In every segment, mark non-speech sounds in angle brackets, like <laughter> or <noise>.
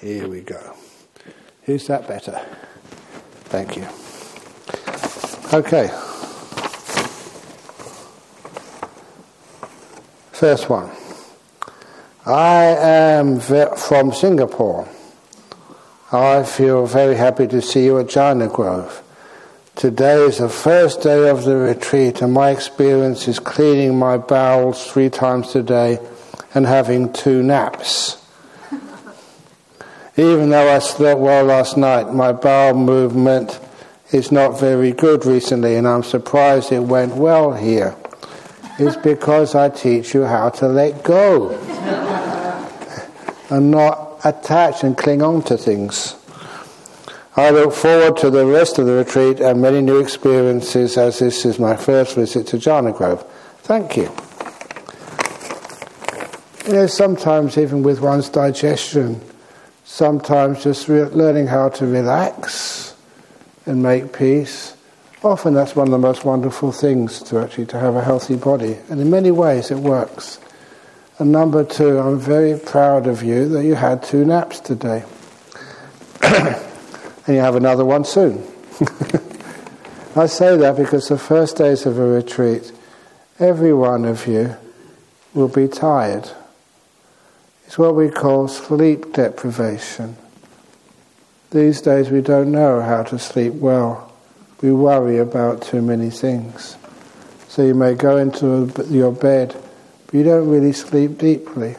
Here we go. Is that better? Thank you. Okay. First one. I am from Singapore. I feel very happy to see you at Jhana Grove. Today is the first day of the retreat, and my experience is cleaning my bowels three times a day and having two naps. Even though I slept well last night, my bowel movement is not very good recently, and I'm surprised it went well here. It's because I teach you how to let go <laughs> and not attach and cling on to things. I look forward to the rest of the retreat and many new experiences as this is my first visit to Jhana Grove. Thank you. You know, sometimes even with one's digestion, sometimes just re- learning how to relax and make peace. Often that's one of the most wonderful things to actually to have a healthy body, and in many ways it works. And number two, I'm very proud of you that you had two naps today. <coughs> and you have another one soon. <laughs> I say that because the first days of a retreat, every one of you will be tired. It's what we call sleep deprivation. These days we don't know how to sleep well. We worry about too many things. So you may go into your bed but you don't really sleep deeply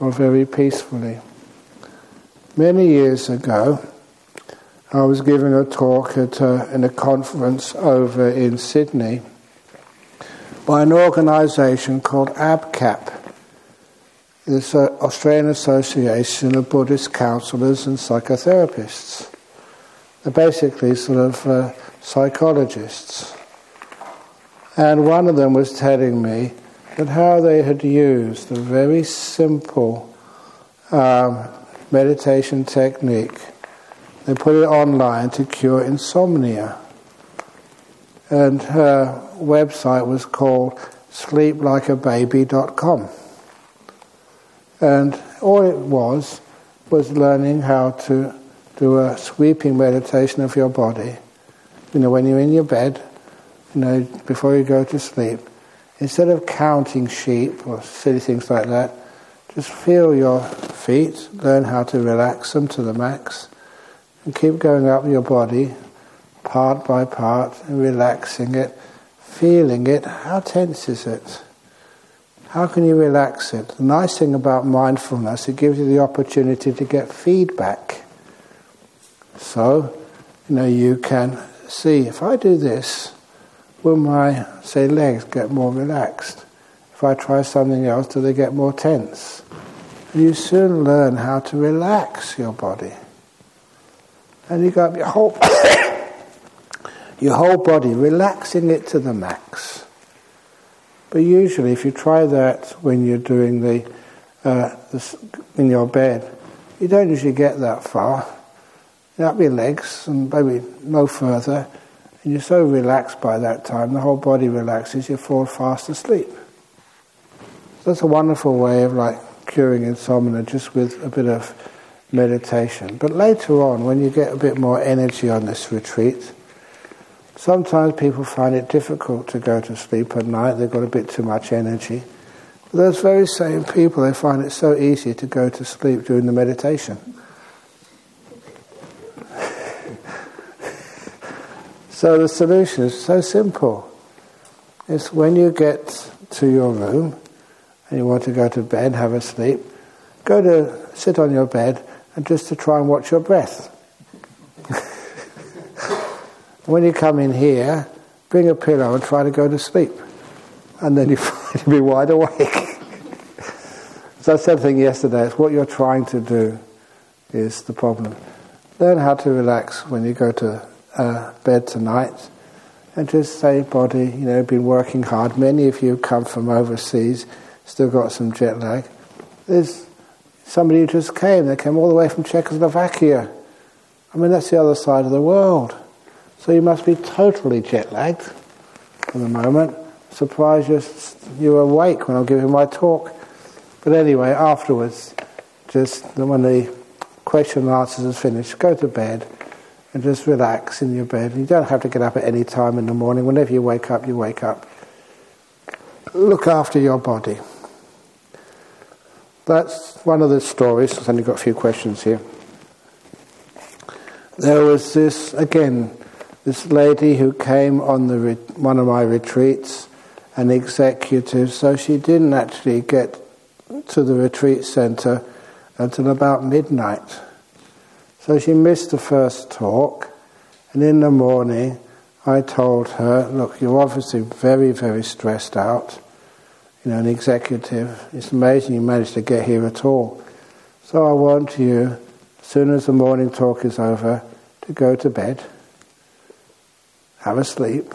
or very peacefully. Many years ago, I was giving a talk at a, in a conference over in Sydney by an organisation called ABCAP. An Australian Association of Buddhist Counsellors and Psychotherapists. They're basically sort of uh, psychologists. And one of them was telling me that how they had used a very simple um, meditation technique. They put it online to cure insomnia. And her website was called sleeplikeababy.com. And all it was was learning how to do a sweeping meditation of your body. You know, when you're in your bed, you know, before you go to sleep, Instead of counting sheep or silly things like that, just feel your feet, learn how to relax them to the max, and keep going up your body, part by part, and relaxing it, feeling it. How tense is it? How can you relax it? The nice thing about mindfulness, it gives you the opportunity to get feedback. So, you know, you can see if I do this, will my, say, legs get more relaxed? If I try something else, do they get more tense? And you soon learn how to relax your body. And you got your whole, <coughs> your whole body, relaxing it to the max. But usually, if you try that when you're doing the, uh, the in your bed, you don't usually get that far. Up your legs and maybe no further and you're so relaxed by that time, the whole body relaxes, you fall fast asleep. So that's a wonderful way of like curing insomnia just with a bit of meditation. But later on, when you get a bit more energy on this retreat, sometimes people find it difficult to go to sleep at night, they've got a bit too much energy. But those very same people, they find it so easy to go to sleep during the meditation. <laughs> So the solution is so simple. It's when you get to your room and you want to go to bed, have a sleep, go to sit on your bed and just to try and watch your breath. When you come in here, bring a pillow and try to go to sleep. And then you <laughs> find you'll be wide awake. so I said thing yesterday, it's what you're trying to do is the problem. Learn how to relax when you go to uh, bed tonight and just say, body, you know, been working hard. Many of you come from overseas, still got some jet lag. There's somebody who just came, they came all the way from Czechoslovakia. I mean, that's the other side of the world. So you must be totally jet lagged for the moment. Surprised you you're awake when I was giving my talk. But anyway, afterwards, just when the question and answers is finished, go to bed and just relax in your bed. You don't have to get up at any time in the morning. Whenever you wake up, you wake up. Look after your body. That's one of the stories. I've only got a few questions here. There was this, again, this lady who came on the re- one of my retreats, an executive, so she didn't actually get to the retreat center until about midnight. So she missed the first talk, and in the morning I told her, Look, you're obviously very, very stressed out. You know, an executive. It's amazing you managed to get here at all. So I want you, as soon as the morning talk is over, to go to bed, have a sleep,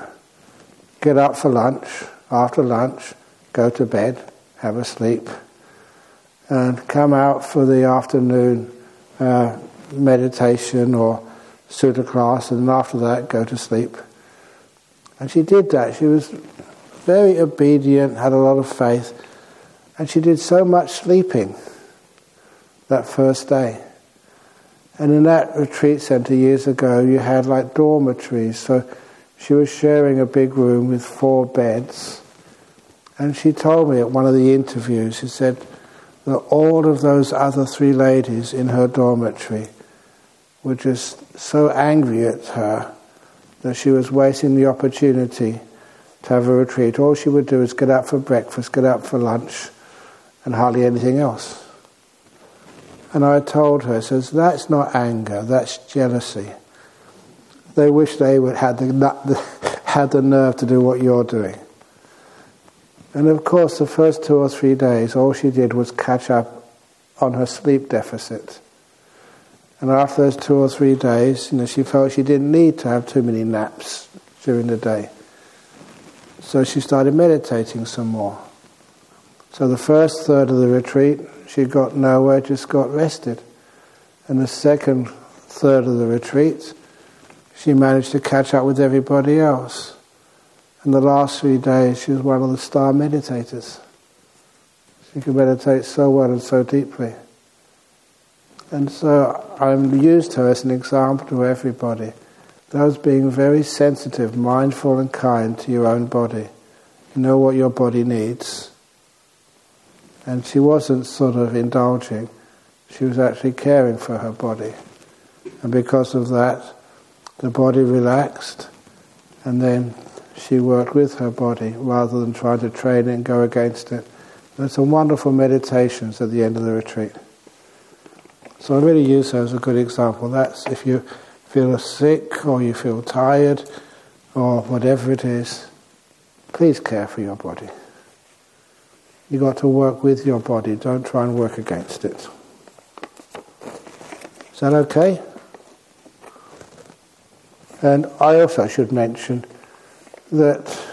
get up for lunch, after lunch, go to bed, have a sleep, and come out for the afternoon. Uh, meditation or sutta class, and after that go to sleep. And she did that. She was very obedient, had a lot of faith, and she did so much sleeping that first day. And in that retreat center years ago, you had like dormitories. So she was sharing a big room with four beds. And she told me at one of the interviews, she said that all of those other three ladies in her dormitory were just so angry at her that she was wasting the opportunity to have a retreat. All she would do is get up for breakfast, get up for lunch, and hardly anything else. And I told her, says, that's not anger, that's jealousy. They wish they would had the, had the nerve to do what you're doing. And of course, the first two or three days, all she did was catch up on her sleep deficit. And after those two or three days, you know, she felt she didn't need to have too many naps during the day. So she started meditating some more. So the first third of the retreat, she got nowhere, just got rested. And the second third of the retreat, she managed to catch up with everybody else. And the last three days, she was one of the star meditators. She could meditate so well and so deeply. And so I used her as an example to everybody. Those being very sensitive, mindful, and kind to your own body. You know what your body needs. And she wasn't sort of indulging, she was actually caring for her body. And because of that, the body relaxed, and then she worked with her body rather than trying to train it and go against it. There's some wonderful meditations at the end of the retreat. So I really use her as a good example. That's if you feel sick or you feel tired or whatever it is, please care for your body. You've got to work with your body, don't try and work against it. Is that okay? And I also should mention that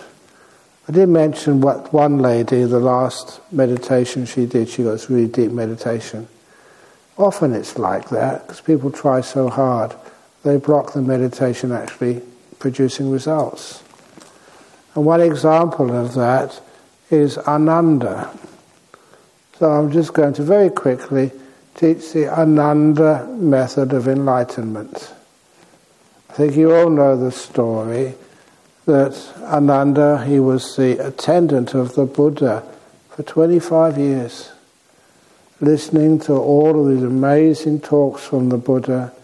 I did mention what one lady, the last meditation she did, she got this really deep meditation. Often it's like that because people try so hard, they block the meditation actually producing results. And one example of that is Ananda. So I'm just going to very quickly teach the Ananda method of enlightenment. I think you all know the story that Ananda, he was the attendant of the Buddha for 25 years listening to all of these amazing talks from the Buddha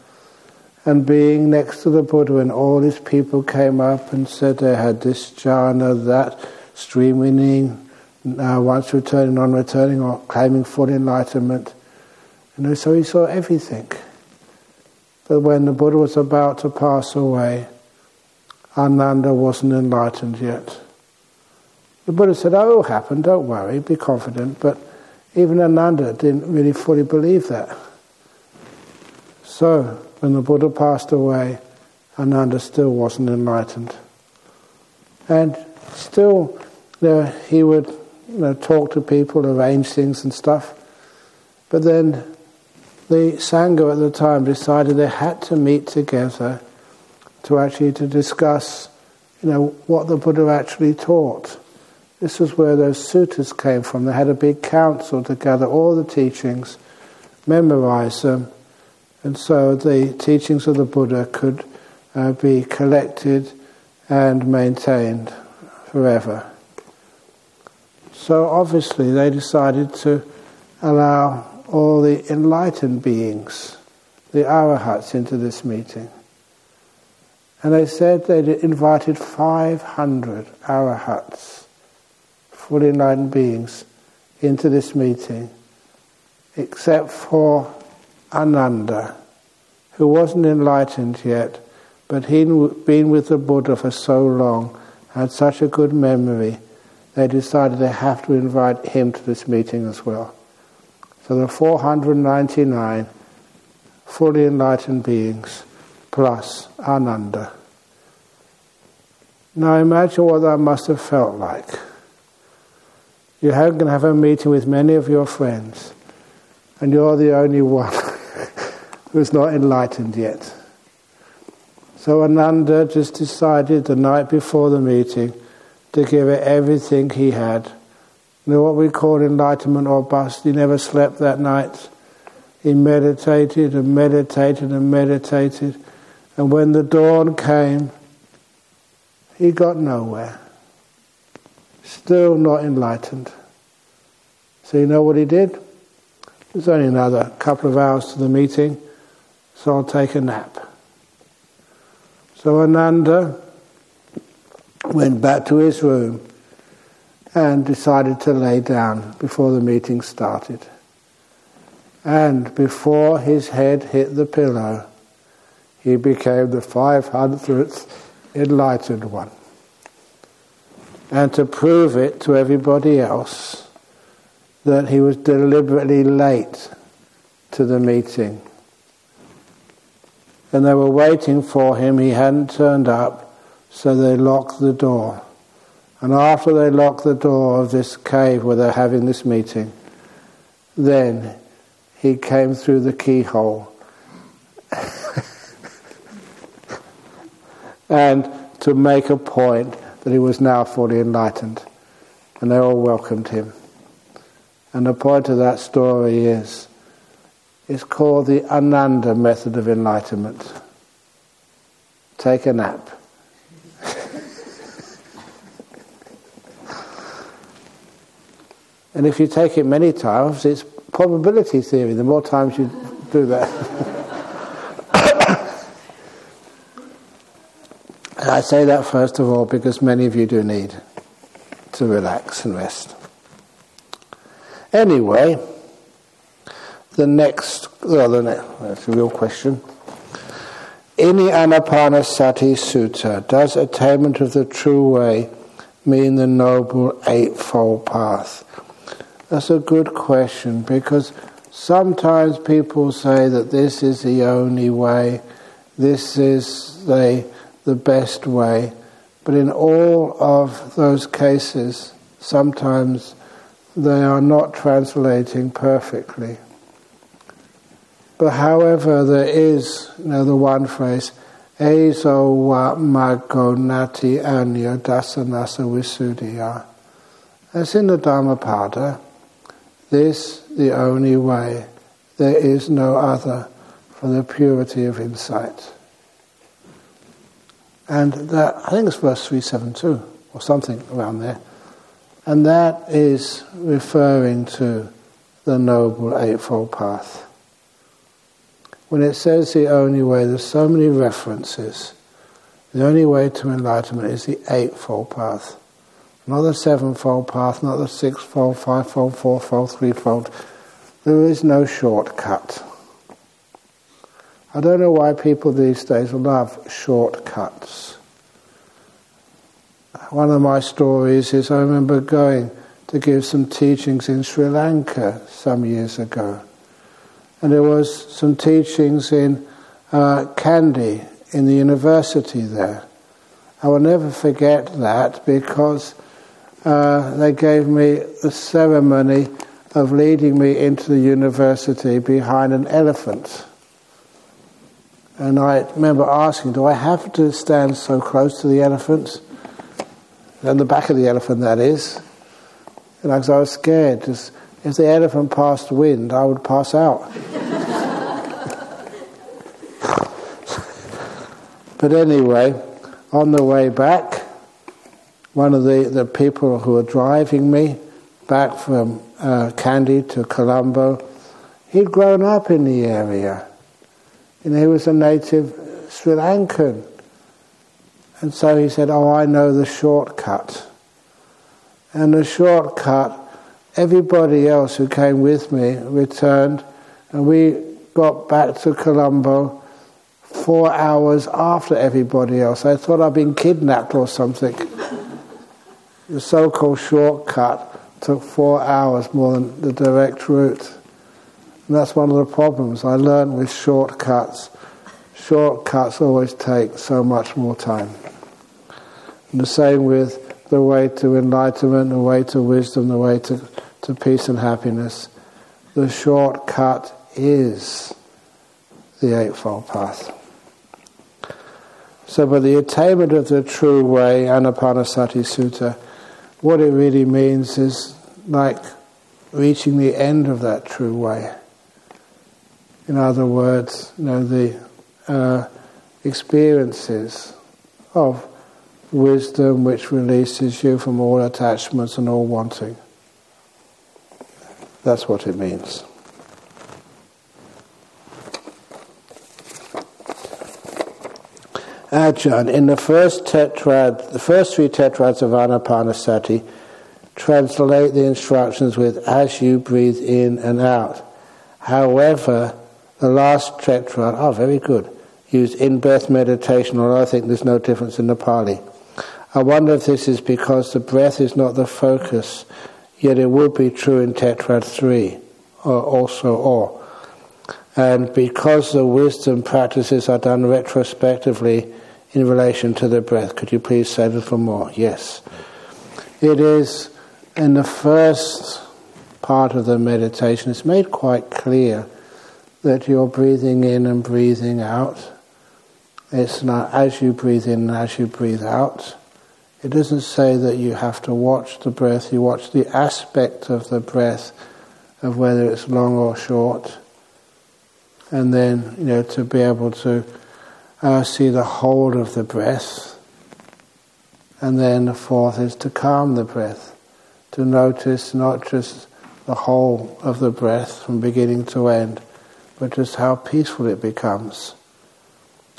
and being next to the Buddha when all these people came up and said they had this jhana, that stream winning, uh, once returning, non returning, or claiming full enlightenment. Know, so he saw everything. But when the Buddha was about to pass away, Ananda wasn't enlightened yet. The Buddha said, Oh, it will happen, don't worry, be confident. But even Ananda didn't really fully believe that. So, when the Buddha passed away, Ananda still wasn't enlightened. And still, you know, he would you know, talk to people, arrange things and stuff. But then the Sangha at the time decided they had to meet together to actually to discuss, you know, what the Buddha actually taught. This was where those suttas came from. They had a big council to gather all the teachings, memorize them, And so the teachings of the Buddha could uh, be collected and maintained forever. So obviously they decided to allow all the enlightened beings, the arahats, into this meeting. And they said they'd invited 500 arahats, fully enlightened beings, into this meeting, except for Ananda, who wasn't enlightened yet, but he'd been with the Buddha for so long, had such a good memory, they decided they have to invite him to this meeting as well. So are 499 fully enlightened beings plus Ananda. Now imagine what that must have felt like. You're going to have a meeting with many of your friends, and you're the only one <laughs> who's not enlightened yet. So Ananda just decided the night before the meeting to give it everything he had. You know what we call enlightenment or bust? He never slept that night. He meditated and meditated and meditated. And when the dawn came, he got nowhere. Still not enlightened. So you know what he did? There's only another couple of hours to the meeting, so I'll take a nap. So Ananda went back to his room and decided to lay down before the meeting started. And before his head hit the pillow, he became the 500th enlightened one. And to prove it to everybody else that he was deliberately late to the meeting and they were waiting for him. He hadn't turned up, so they locked the door. And after they locked the door of this cave where they're having this meeting, then he came through the keyhole. <laughs> and to make a point that he was now fully enlightened. And they all welcomed him. And the point of that story is is called the Ananda method of enlightenment. Take a nap. And if you take it many times, it's probability theory. The more times you do that. <coughs> and I say that first of all because many of you do need to relax and rest. Anyway, the next, well, the next, that's a real question. In the Anapanasati Sutta, does attainment of the true way mean the Noble Eightfold Path? That's a good question because sometimes people say that this is the only way, this is the, the best way, but in all of those cases, sometimes they are not translating perfectly. But however, there is you know, the one phrase, Ezo wa mago nati anya dasanasa visuddhiya. As in the Dhammapada, this the only way, there is no other for the purity of insight. And that, I think it's verse 372 or something around there. And that is referring to the Noble Eightfold Path when it says the only way, there's so many references. The only way to enlightenment is the eightfold path. Not the sevenfold path, not the sixfold, fivefold, fourfold, threefold. There is no shortcut. I don't know why people these days love shortcuts. One of my stories is I remember going to give some teachings in Sri Lanka some years ago and there was some teachings in uh, Kandy in the university there. I will never forget that because uh, they gave me the ceremony of leading me into the university behind an elephant. And I remember asking, do I have to stand so close to the elephant? And the back of the elephant, that is. And I was scared. Just, if the elephant passed wind, I would pass out. <laughs> But anyway, on the way back, one of the, the people who were driving me back from uh, Kandy to Colombo, he'd grown up in the area. And he was a native Sri Lankan. And so he said, Oh, I know the shortcut. And the shortcut, everybody else who came with me returned, and we got back to Colombo four hours after everybody else. I thought I'd been kidnapped or something. The so called shortcut took four hours more than the direct route. And that's one of the problems I learned with shortcuts. Shortcuts always take so much more time. And the same with the way to enlightenment, the way to wisdom, the way to, to peace and happiness. The shortcut is the Eightfold Path. So, by the attainment of the true way, Anapanasati Sutta, what it really means is like reaching the end of that true way. In other words, you know, the uh, experiences of wisdom which releases you from all attachments and all wanting. That's what it means. Ajahn, in the first tetrad, the first three tetrads of Anapanasati, translate the instructions with as you breathe in and out. However, the last tetrad, oh, very good, use in breath meditation, although I think there's no difference in the Pali. I wonder if this is because the breath is not the focus, yet it would be true in Tetrad 3, or also or. And because the wisdom practices are done retrospectively in relation to the breath, could you please say a little more? Yes. It is in the first part of the meditation, it's made quite clear that you're breathing in and breathing out. It's not as you breathe in and as you breathe out. It doesn't say that you have to watch the breath, you watch the aspect of the breath, of whether it's long or short. And then, you know, to be able to uh, see the whole of the breath. And then the fourth is to calm the breath, to notice not just the whole of the breath from beginning to end, but just how peaceful it becomes.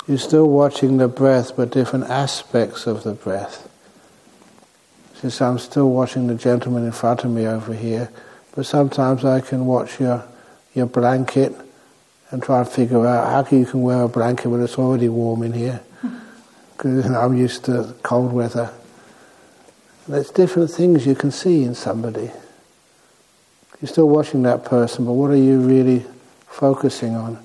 You're still watching the breath, but different aspects of the breath. Since I'm still watching the gentleman in front of me over here, but sometimes I can watch your your blanket and try and figure out how you can wear a blanket when it's already warm in here. <laughs> Because <laughs> I'm used to cold weather. There's different things you can see in somebody. You're still watching that person, but what are you really focusing on?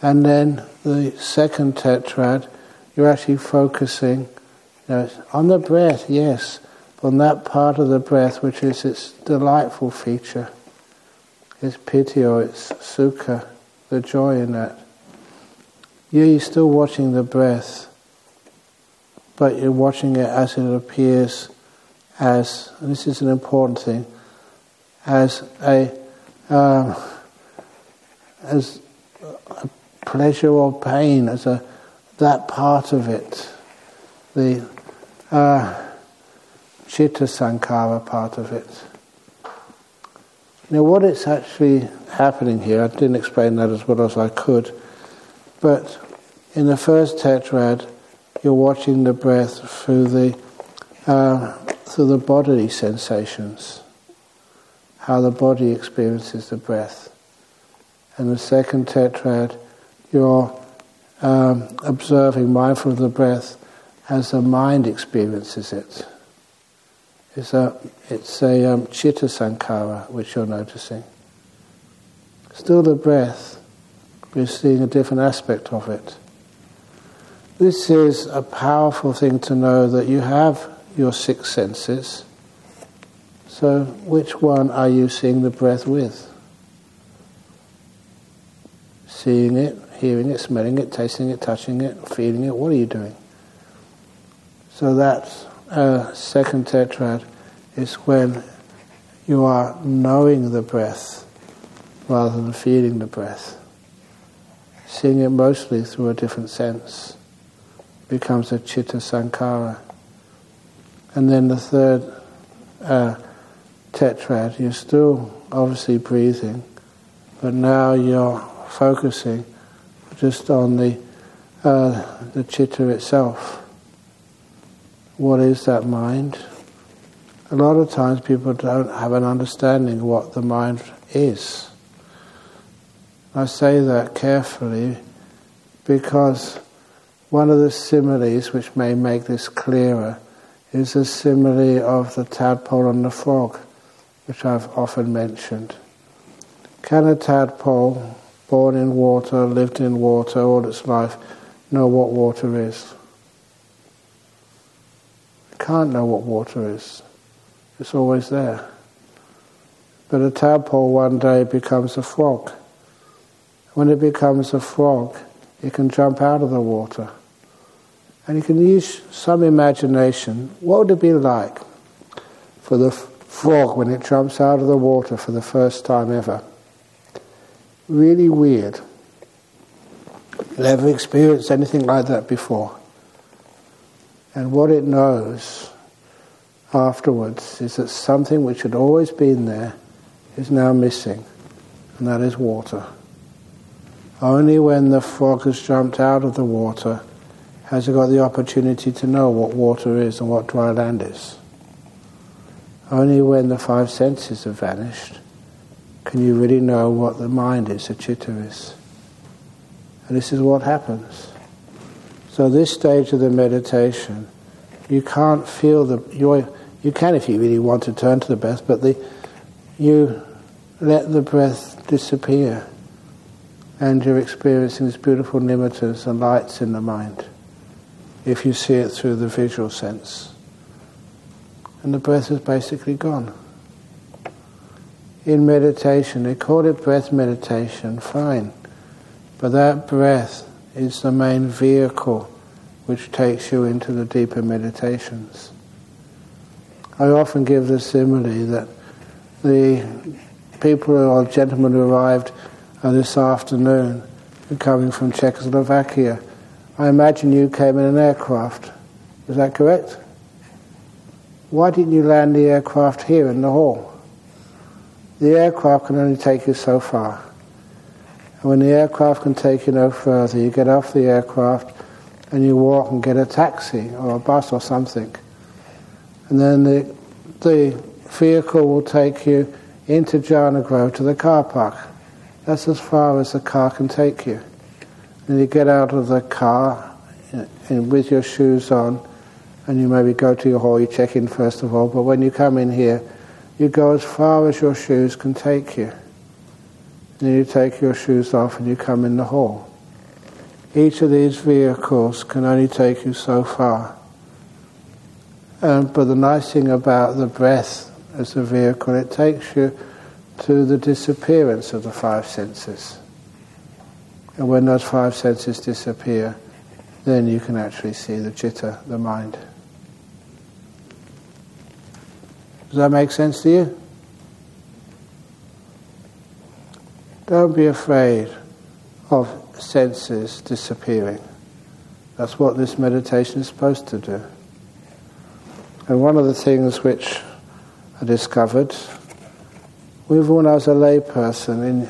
And then the second tetrad, you're actually focusing you know, on the breath, yes, on that part of the breath which is its delightful feature, its piti or its sukha, the joy in that. Yeah, you're still watching the breath, but you're watching it as it appears as, and this is an important thing, as a um, as a pleasure or pain, as a that part of it, the uh, chitta sankhara part of it. Know what it's actually happening here. I didn't explain that as well as I could, but in the first tetrad, you're watching the breath through the uh, through the bodily sensations, how the body experiences the breath. And the second tetrad, you're um, observing, mindful of the breath as the mind experiences it. It's a, it's a um, chitta sankhara which you're noticing. Still the breath, we're seeing a different aspect of it. This is a powerful thing to know that you have your six senses. So, which one are you seeing the breath with? Seeing it, hearing it, smelling it, tasting it, touching it, feeling it. What are you doing? So that's uh, second tetrad is when you are knowing the breath rather than feeling the breath, seeing it mostly through a different sense. becomes a chitta sankhara. And then the third uh, tetrad, you're still obviously breathing, but now you're focusing just on the uh, the chitta itself. What is that mind? A lot of times people don't have an understanding of what the mind is. I say that carefully because one of the similes which may make this clearer is the simile of the tadpole and the frog, which I've often mentioned. Can a tadpole, born in water, lived in water all its life, know what water is? can't know what water is. It's always there. But a tadpole one day becomes a frog. When it becomes a frog, it can jump out of the water. And you can use some imagination. What would it be like for the frog when it jumps out of the water for the first time ever? Really weird. Never experienced anything like that before. And what it knows afterwards is that something which had always been there is now missing, and that is water. Only when the frog has jumped out of the water has it got the opportunity to know what water is and what dry land is. Only when the five senses have vanished can you really know what the mind is, the chitta is. And this is what happens. So this stage of the meditation, you can't feel the you you can if you really want to turn to the breath, but the you let the breath disappear and you're experiencing these beautiful nimittas and lights in the mind if you see it through the visual sense. And the breath is basically gone. In meditation, they call it breath meditation, fine. But that breath is the main vehicle which takes you into the deeper meditations. I often give the simile that the people or gentlemen who arrived this afternoon coming from Czechoslovakia. I imagine you came in an aircraft. Is that correct? Why didn't you land the aircraft here in the hall? The aircraft can only take you so far. And when the aircraft can take you no further, you get off the aircraft and you walk and get a taxi or a bus or something. And then the, the vehicle will take you into Jhana Grove to the car park. That's as far as the car can take you. And you get out of the car and with your shoes on, and you maybe go to your hall, you check in first of all, but when you come in here, you go as far as your shoes can take you. Then you take your shoes off and you come in the hall. Each of these vehicles can only take you so far. Um, but the nice thing about the breath as a vehicle, it takes you to the disappearance of the five senses. And when those five senses disappear, then you can actually see the chitta, the mind. Does that make sense to you? Don't be afraid of senses disappearing. That's what this meditation is supposed to do. And one of the things which I discovered even when I was a layperson in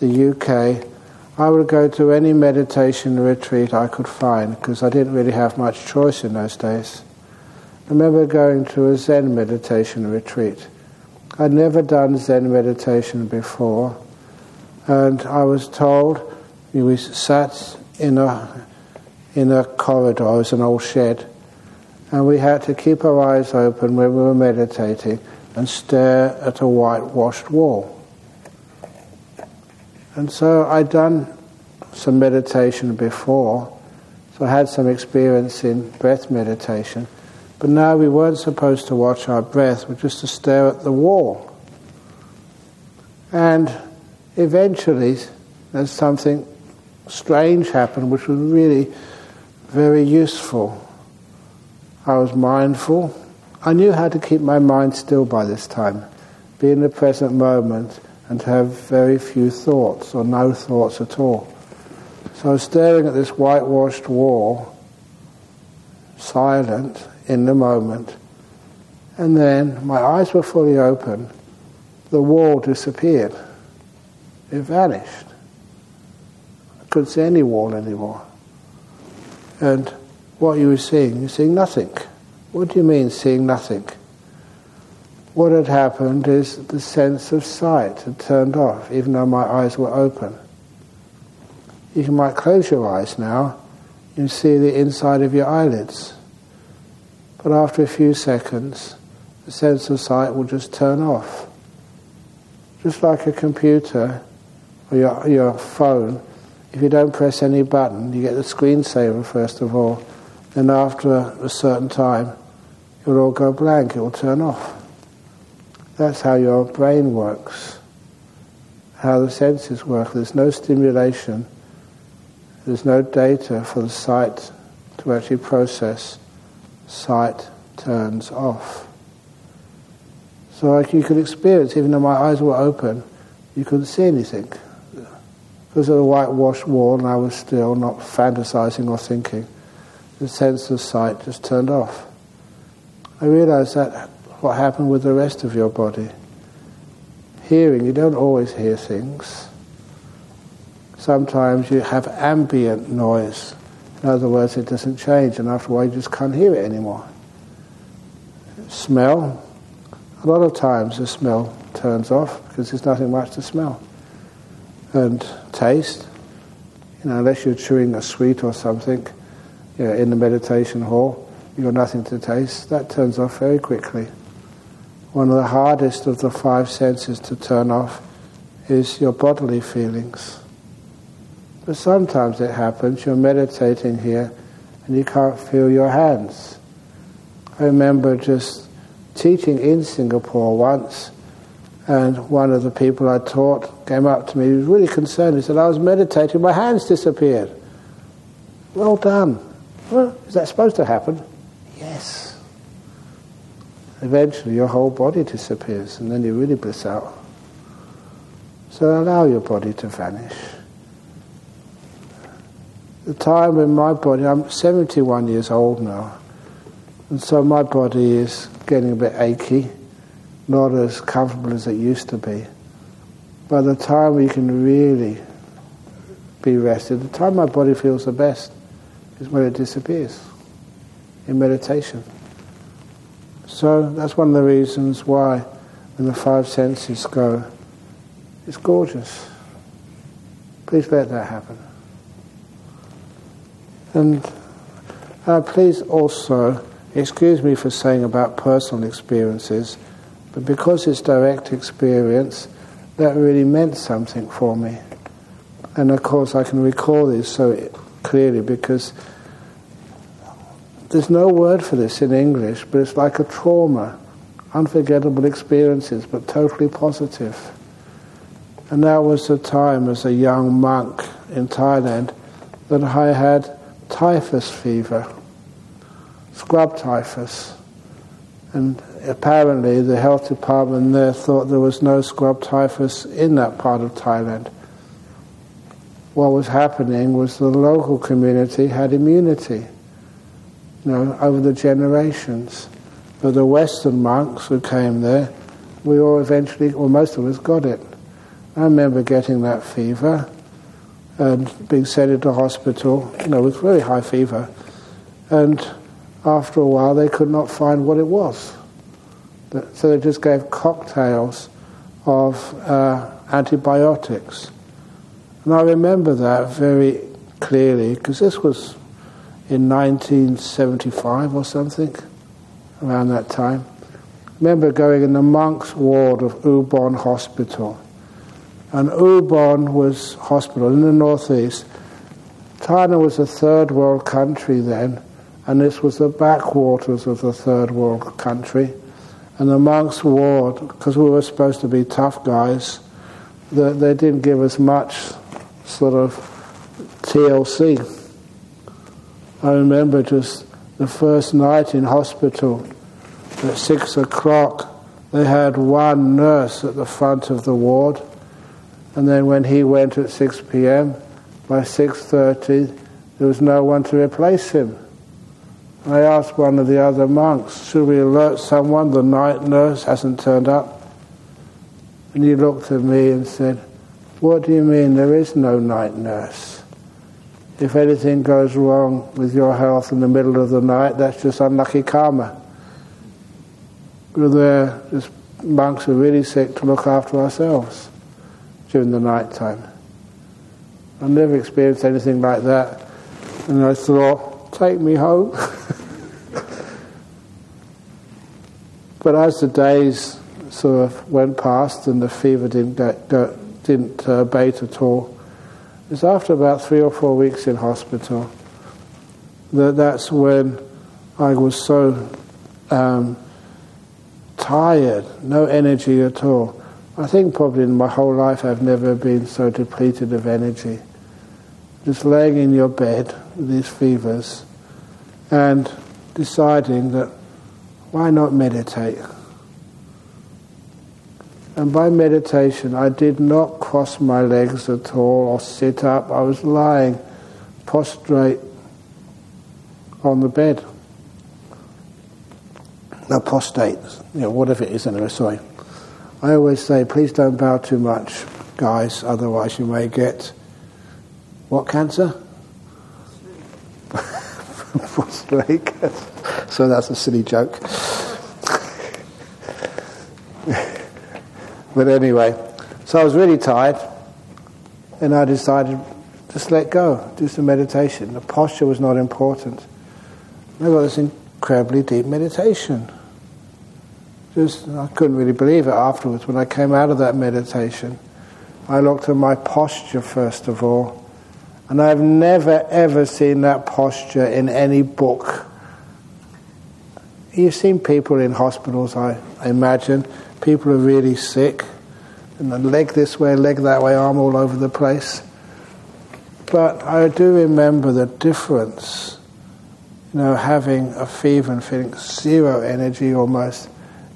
the UK, I would go to any meditation retreat I could find because I didn't really have much choice in those days. I remember going to a Zen meditation retreat. I'd never done Zen meditation before, and I was told we sat in a in a corridor, it was an old shed, and we had to keep our eyes open when we were meditating and stare at a whitewashed wall. And so I'd done some meditation before, so I had some experience in breath meditation, but now we weren't supposed to watch our breath, we're just to stare at the wall. And eventually, there's something strange happened, which was really very useful. I was mindful I knew how to keep my mind still by this time, be in the present moment, and have very few thoughts or no thoughts at all. So I was staring at this whitewashed wall, silent in the moment. And then my eyes were fully open. The wall disappeared. It vanished. I couldn't see any wall anymore. And what you were seeing, you're seeing nothing. What do you mean seeing nothing? What had happened is the sense of sight had turned off, even though my eyes were open. You might close your eyes now, you see the inside of your eyelids. But after a few seconds, the sense of sight will just turn off. Just like a computer or your, your phone, if you don't press any button, you get the screensaver first of all, then after a certain time, it will all go blank, it will turn off. That's how your brain works, how the senses work. There's no stimulation, there's no data for the sight to actually process. Sight turns off. So like you could experience, even though my eyes were open, you couldn't see anything. Because of the whitewashed wall and I was still not fantasizing or thinking, the sense of sight just turned off. I realize that what happened with the rest of your body. Hearing, you don't always hear things. Sometimes you have ambient noise. In other words, it doesn't change, and after a while you just can't hear it anymore. Smell, a lot of times the smell turns off because there's nothing much to smell. And taste, you know, unless you're chewing a sweet or something you know, in the meditation hall, you've nothing to taste. That turns off very quickly. One of the hardest of the five senses to turn off is your bodily feelings. But sometimes it happens, you're meditating here and you can't feel your hands. I remember just teaching in Singapore once, and one of the people I taught came up to me. He was really concerned. He said, I was meditating, my hands disappeared. Well done. Well, is that supposed to happen? Yes. Eventually, your whole body disappears, and then you really bliss out. So allow your body to vanish. The time when my body, I'm 71 years old now, and so my body is getting a bit achy, not as comfortable as it used to be. By the time we can really be rested, the time my body feels the best is when it disappears in meditation. So that's one of the reasons why when the five senses go, it's gorgeous. Please let that happen. And uh, please also excuse me for saying about personal experiences, but because it's direct experience, that really meant something for me. And of course, I can recall this so clearly because there's no word for this in English, but it's like a trauma, unforgettable experiences, but totally positive. And that was the time as a young monk in Thailand that I had typhus fever scrub typhus. And apparently, the health department there thought there was no scrub typhus in that part of Thailand. What was happening was the local community had immunity, you know, over the generations. But the Western monks who came there, we all eventually, or most of us, got it. I remember getting that fever and being sent into hospital, you know, with very high fever. And after a while they could not find what it was. So they just gave cocktails of uh, antibiotics. And I remember that very clearly because this was in 1975 or something, around that time. I remember going in the monks' ward of Ubon Hospital. And Ubon was hospital in the northeast. China was a third world country then and this was the backwaters of the third world country. And the monks ward, because we were supposed to be tough guys, they didn't give us much sort of TLC. I remember just the first night in hospital at six o'clock, they had one nurse at the front of the ward, and then when he went at 6 p.m., by 6.30, there was no one to replace him. I asked one of the other monks, should we alert someone? The night nurse hasn't turned up. And he looked at me and said, What do you mean there is no night nurse? If anything goes wrong with your health in the middle of the night, that's just unlucky karma. We're there, monks are really sick to look after ourselves during the night time. I've never experienced anything like that. And I thought, take me home. <laughs> but as the days sort of went past and the fever didn't, go, didn't uh, abate at all, it was after about three or four weeks in hospital that that's when I was so um, tired, no energy at all. I think probably in my whole life I've never been so depleted of energy just laying in your bed with these fevers and deciding that why not meditate? And by meditation, I did not cross my legs at all or sit up. I was lying prostrate on the bed. No, prostrate, you know, whatever it is anyway, sorry. I always say, please don't bow too much, guys, otherwise you may get what cancer? <laughs> Prostate <laughs> So that's a silly joke. But anyway, so I was really tired, and I decided just let go, do some meditation. The posture was not important. I got this incredibly deep meditation. Just I couldn't really believe it afterwards when I came out of that meditation. I looked at my posture first of all and I've never ever seen that posture in any book. You've seen people in hospitals, I imagine. People are really sick, and the leg this way, leg that way, arm all over the place. But I do remember the difference, you know, having a fever and feeling zero energy almost,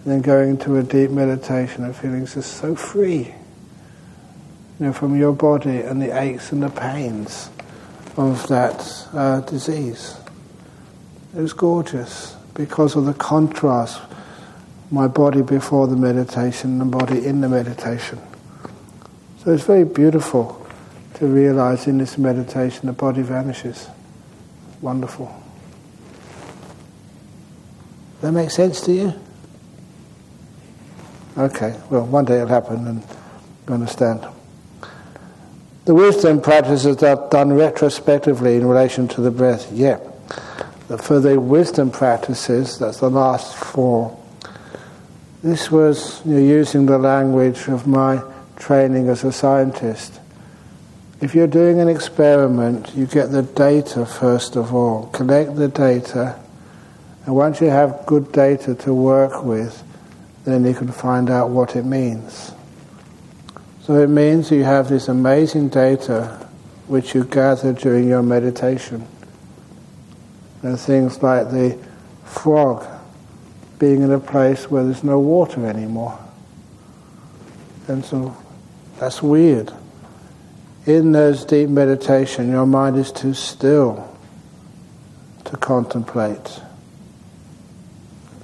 and then going into a deep meditation and feeling just so free you know, from your body and the aches and the pains of that uh, disease. It was gorgeous because of the contrast, my body before the meditation the body in the meditation. So it's very beautiful to realize in this meditation the body vanishes. Wonderful. That makes sense to you? Okay, well, one day it'll happen and you understand. The wisdom practices are done retrospectively in relation to the breath, yeah. The wisdom practices, that's the last four, this was you know, using the language of my training as a scientist. If you're doing an experiment, you get the data first of all, collect the data, and once you have good data to work with, then you can find out what it means. So it means you have this amazing data which you gather during your meditation. And things like the frog being in a place where there's no water anymore. And so that's weird. In those deep meditation, your mind is too still to contemplate,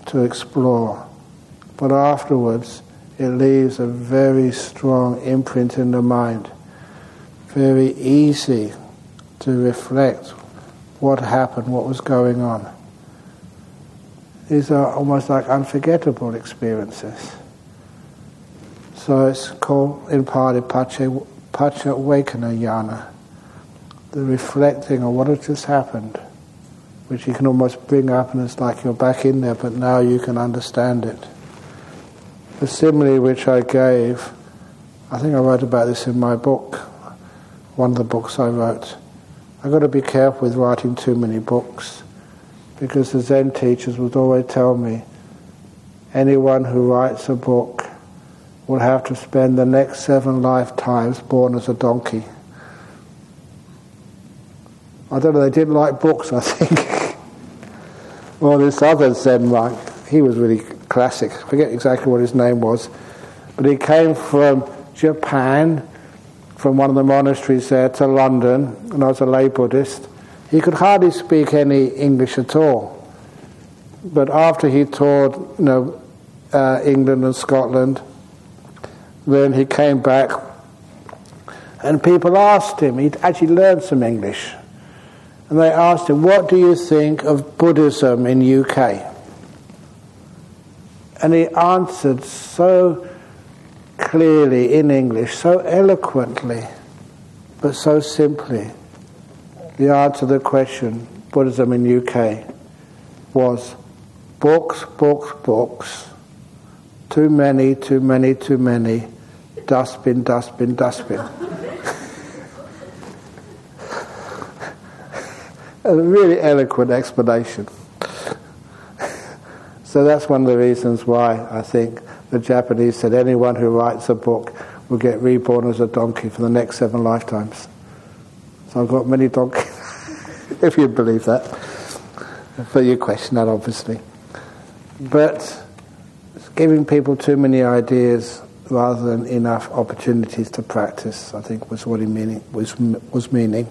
to explore. But afterwards, it leaves a very strong imprint in the mind. Very easy to reflect what happened, what was going on. These are almost like unforgettable experiences. So it's called in Pali Pacha, Pacha Vakana the reflecting on what has just happened, which you can almost bring up and it's like you're back in there, but now you can understand it. The simile which I gave, I think I wrote about this in my book, one of the books I wrote. I've got to be careful with writing too many books because the Zen teachers would always tell me anyone who writes a book will have to spend the next seven lifetimes born as a donkey. I don't know, they didn't like books, I think. <laughs> well, this other Zen monk, he was really classic. I forget exactly what his name was, but he came from Japan, from one of the monasteries there to London, and I was a lay Buddhist. He could hardly speak any English at all. but after he toured, you know, uh, England and Scotland, then he came back, and people asked him. He'd actually learned some English, and they asked him, "What do you think of Buddhism in UK?" And he answered so clearly in English, so eloquently, but so simply. The answer to the question, Buddhism in UK, was books, books, books, too many, too many, too many, dustbin, dustbin, dustbin. <laughs> a really eloquent explanation. so that's one of the reasons why I think the Japanese said anyone who writes a book will get reborn as a donkey for the next seven lifetimes. So I've got many donkeys, if you believe that. But you question that, obviously. But giving people too many ideas rather than enough opportunities to practice, I think was what he meaning, was, was meaning.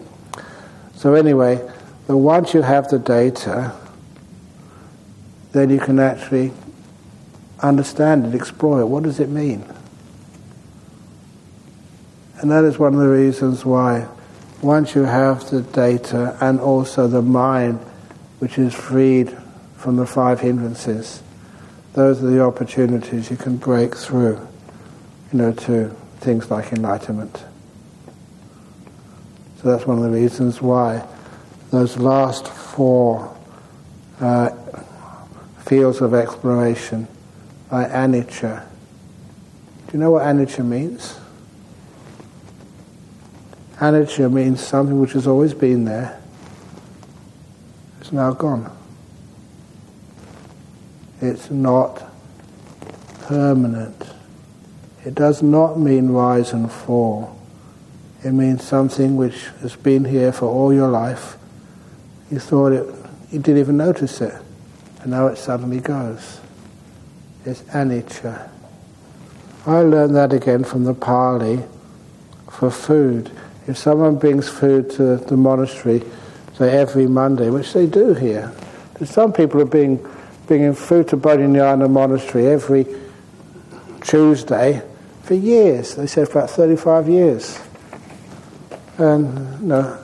So anyway, but once you have the data, then you can actually understand it, explore it. What does it mean? And that is one of the reasons why, once you have the data and also the mind, which is freed from the five hindrances, those are the opportunities you can break through, you know, to things like enlightenment. So that's one of the reasons why those last four uh, fields of exploration by anicca. Do you know what anicca means? Anicca means something which has always been there, is now gone. It's not permanent. It does not mean rise and fall. It means something which has been here for all your life. You thought it, you didn't even notice it, and now it suddenly goes It's anicca. I learned that again from the Pali for food. If someone brings food to the monastery, say every Monday, which they do here, some people are being, bringing food to Bodhinyana Monastery every Tuesday for years. They said for about 35 years. And no,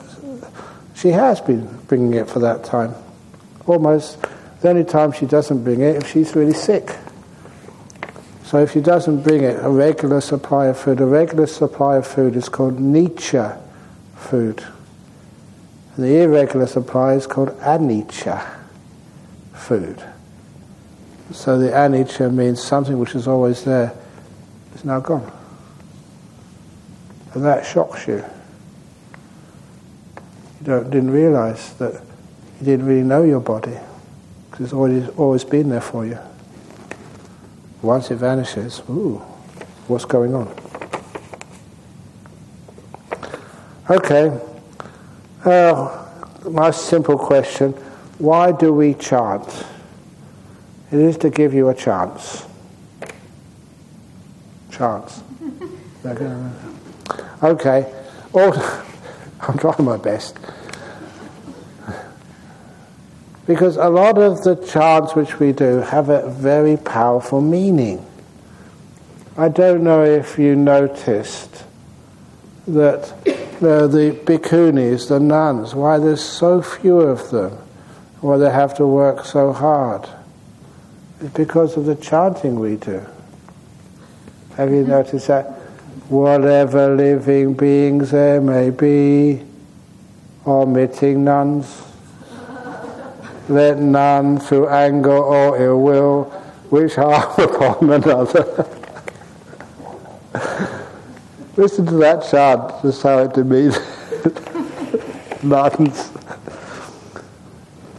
she has been bringing it for that time. Almost the only time she doesn't bring it if she's really sick. So if she doesn't bring it, a regular supply of food, a regular supply of food is called nicca food. The irregular supply is called anicca food. So the anicca means something which is always there is now gone. And that shocks you. You don't, didn't realize that you didn't really know your body because it's always, always been there for you. Once it vanishes, ooh, what's going on? Okay. Uh, my simple question why do we chant? It is to give you a chance. Chance. <laughs> okay. Oh, <laughs> I'm trying my best. Because a lot of the chants which we do have a very powerful meaning. I don't know if you noticed that uh, the bhikkhunis, the nuns, why there's so few of them, why they have to work so hard. It's because of the chanting we do. Have you noticed that? Whatever living beings there may be, omitting nuns, let none through anger or ill will wish harm <laughs> upon another. Listen to that chant, just how it demeans <laughs> nuns.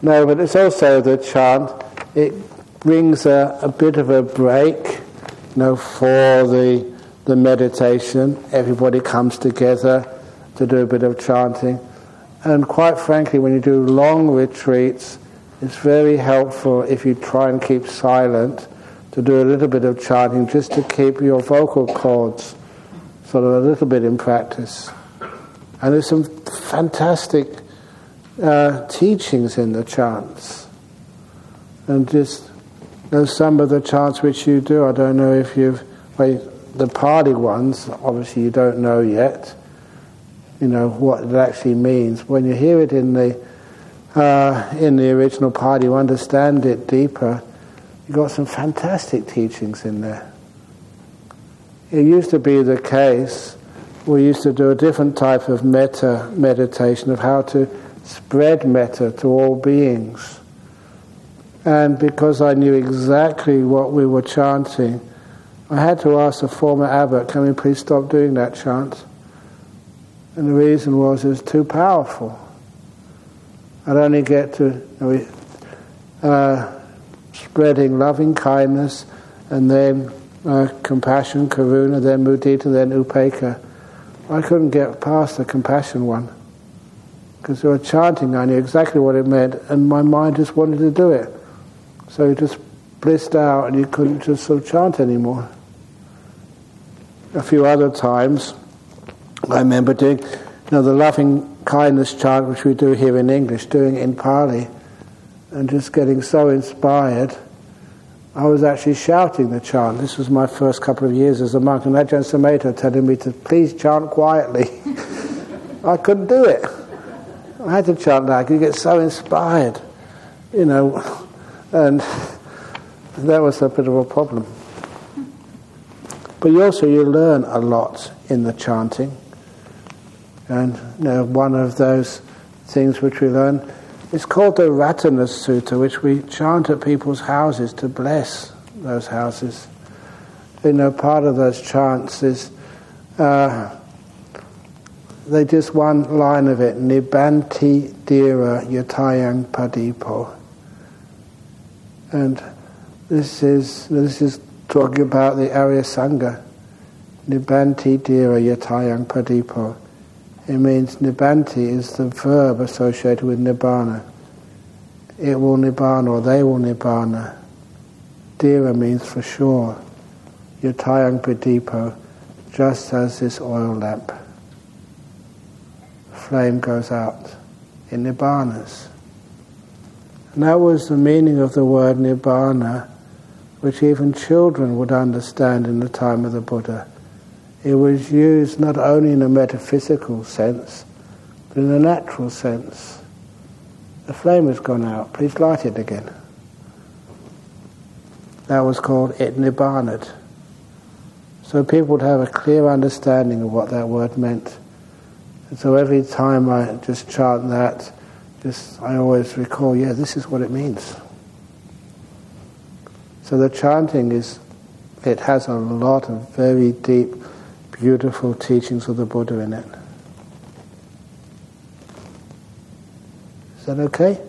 No, but it's also the chant, it brings a, a bit of a break, you know, for the, the meditation. Everybody comes together to do a bit of chanting. And quite frankly, when you do long retreats, it's very helpful if you try and keep silent to do a little bit of chanting just to keep your vocal cords sort of a little bit in practice. And there's some fantastic uh, teachings in the chants. and just know some of the chants which you do. I don't know if you've, well, the Pali ones, obviously you don't know yet, you know, what it actually means. When you hear it in the, uh, in the original part, you understand it deeper. You've got some fantastic teachings in there. It used to be the case, we used to do a different type of metta meditation of how to spread metta to all beings. And because I knew exactly what we were chanting, I had to ask the former abbot, can we please stop doing that chant? And the reason was it was too powerful. I'd only get to uh, spreading loving kindness and then uh, compassion, karuna, then mudita, then upekkha. I couldn't get past the compassion one because they were chanting. I knew exactly what it meant, and my mind just wanted to do it. So you just blissed out, and you couldn't just sort of chant anymore. A few other times, I remember doing, you know, the loving kindness chant which we do here in English, doing it in Pali, and just getting so inspired I was actually shouting the chant. This was my first couple of years as a monk, and Ajahn Sumedho telling me to please chant quietly. <laughs> I couldn't do it. I had to chant like you get so inspired, you know, and that was a bit of a problem. But you also you learn a lot in the chanting, and you know, one of those things which we learn it's called the Ratana Sutta, which we chant at people's houses to bless those houses. You know, part of those chants is uh, they just one line of it, Nibbanti Dira Yatayang Padipo. And this is this is talking about the Arya Sangha. Nibbanti Dira Yatayang Padipo. It means Nibbanti is the verb associated with Nibbana. It will Nibbana or they will Nibbana. Dira means for sure. Yatayang Padipo, just as this oil lamp. Flame goes out in Nibbanas. And that was the meaning of the word Nibbana, which even children would understand in the time of the Buddha it was used not only in a metaphysical sense, but in a natural sense. The flame has gone out, please light it again. That was called it nibbanat. So people would have a clear understanding of what that word meant. And so every time I just chant that, just I always recall, yeah, this is what it means. So the chanting is, it has a lot of very deep beautiful teachings of the Buddha in it. Is that okay?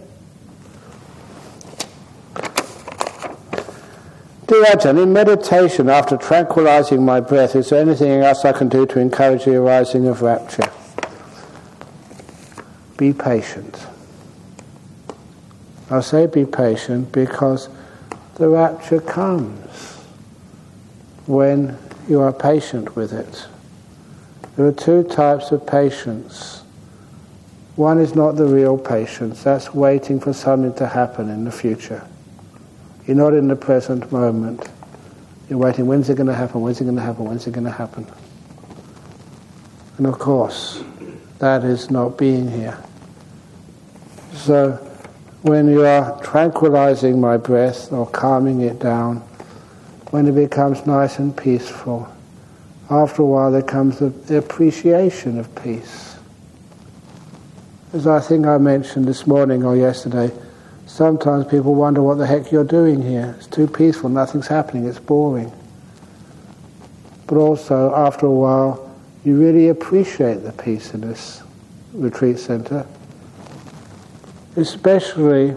Dear Ajahn, in meditation, after tranquilizing my breath, is there anything else I can do to encourage the arising of rapture? Be patient. I say be patient because the rapture comes when you are patient with it. There are two types of patience. One is not the real patience, that's waiting for something to happen in the future. You're not in the present moment. You're waiting, when's it going to happen? When's it going to happen? When's it going to happen? And of course, that is not being here. So, when you are tranquilizing my breath or calming it down, when it becomes nice and peaceful, after a while there comes the, appreciation of peace. As I think I mentioned this morning or yesterday, sometimes people wonder what the heck you're doing here. It's too peaceful, nothing's happening, it's boring. But also, after a while, you really appreciate the peace in this retreat center. Especially,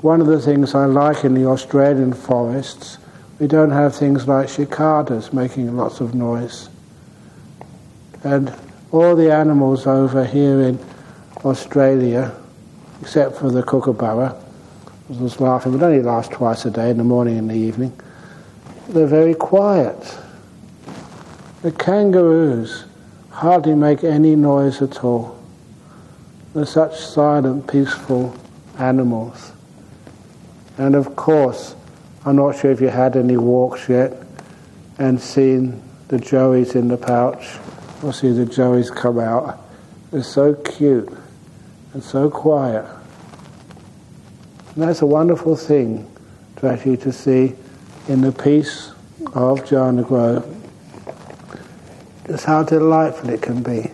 one of the things I like in the Australian forests we don't have things like cicadas making lots of noise. And all the animals over here in Australia, except for the kookaburra, was laughing, it only laughs twice a day, in the morning and the evening, they're very quiet. The kangaroos hardly make any noise at all. They're such silent, peaceful animals. And of course, I'm not sure if you had any walks yet and seen the joeys in the pouch or see the joeys come out. They're so cute and so quiet. And that's a wonderful thing to actually to see in the peace of Jhana Grove just how delightful it can be.